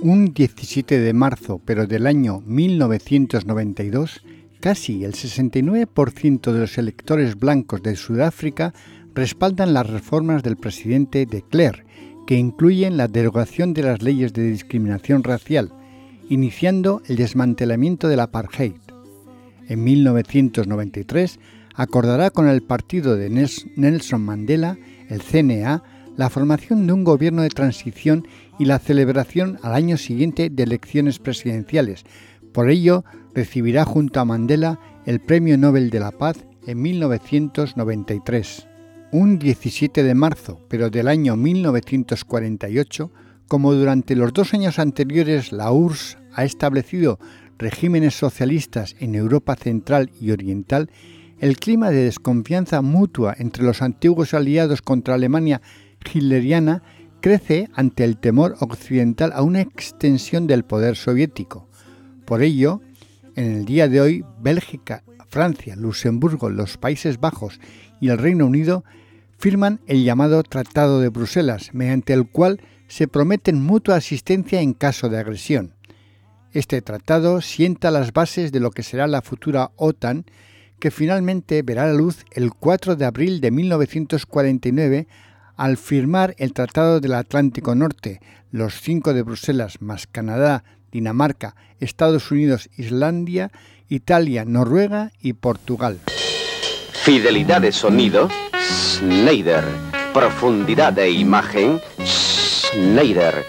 Un 17 de marzo, pero del año 1992, casi el 69% de los electores blancos de Sudáfrica respaldan las reformas del presidente de Klerk, que incluyen la derogación de las leyes de discriminación racial, iniciando el desmantelamiento del apartheid. En 1993 acordará con el partido de Nelson Mandela, el CNA, la formación de un gobierno de transición y la celebración al año siguiente de elecciones presidenciales. Por ello, recibirá junto a Mandela el Premio Nobel de la Paz en 1993. Un 17 de marzo, pero del año 1948, como durante los dos años anteriores la URSS ha establecido regímenes socialistas en Europa Central y Oriental, el clima de desconfianza mutua entre los antiguos aliados contra Alemania hitleriana crece ante el temor occidental a una extensión del poder soviético. Por ello, en el día de hoy, Bélgica, Francia, Luxemburgo, los Países Bajos y el Reino Unido firman el llamado Tratado de Bruselas, mediante el cual se prometen mutua asistencia en caso de agresión. Este tratado sienta las bases de lo que será la futura OTAN, que finalmente verá la luz el 4 de abril de 1949 al firmar el Tratado del Atlántico Norte, los cinco de Bruselas más Canadá, Dinamarca, Estados Unidos, Islandia, Italia, Noruega y Portugal. Fidelidad de sonido, Schneider. Profundidad de imagen, Schneider.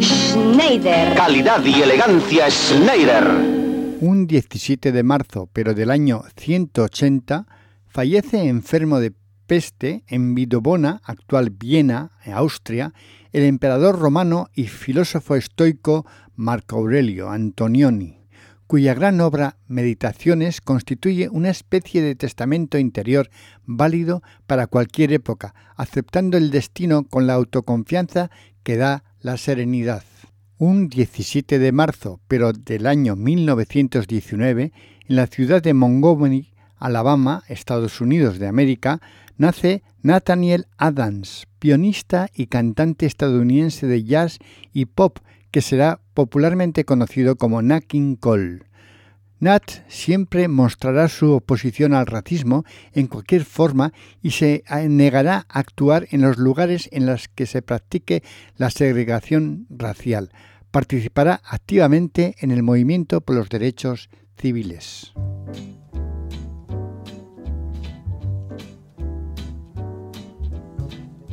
Schneider. Calidad y elegancia, Schneider. Un 17 de marzo, pero del año 180, Fallece enfermo de peste en Vidobona, actual Viena, Austria, el emperador romano y filósofo estoico Marco Aurelio Antonioni, cuya gran obra Meditaciones constituye una especie de testamento interior válido para cualquier época, aceptando el destino con la autoconfianza que da la serenidad. Un 17 de marzo, pero del año 1919, en la ciudad de Montgomery, Alabama, Estados Unidos de América, nace Nathaniel Adams, pianista y cantante estadounidense de jazz y pop que será popularmente conocido como Nat King Cole. Nat siempre mostrará su oposición al racismo en cualquier forma y se negará a actuar en los lugares en los que se practique la segregación racial. Participará activamente en el movimiento por los derechos civiles.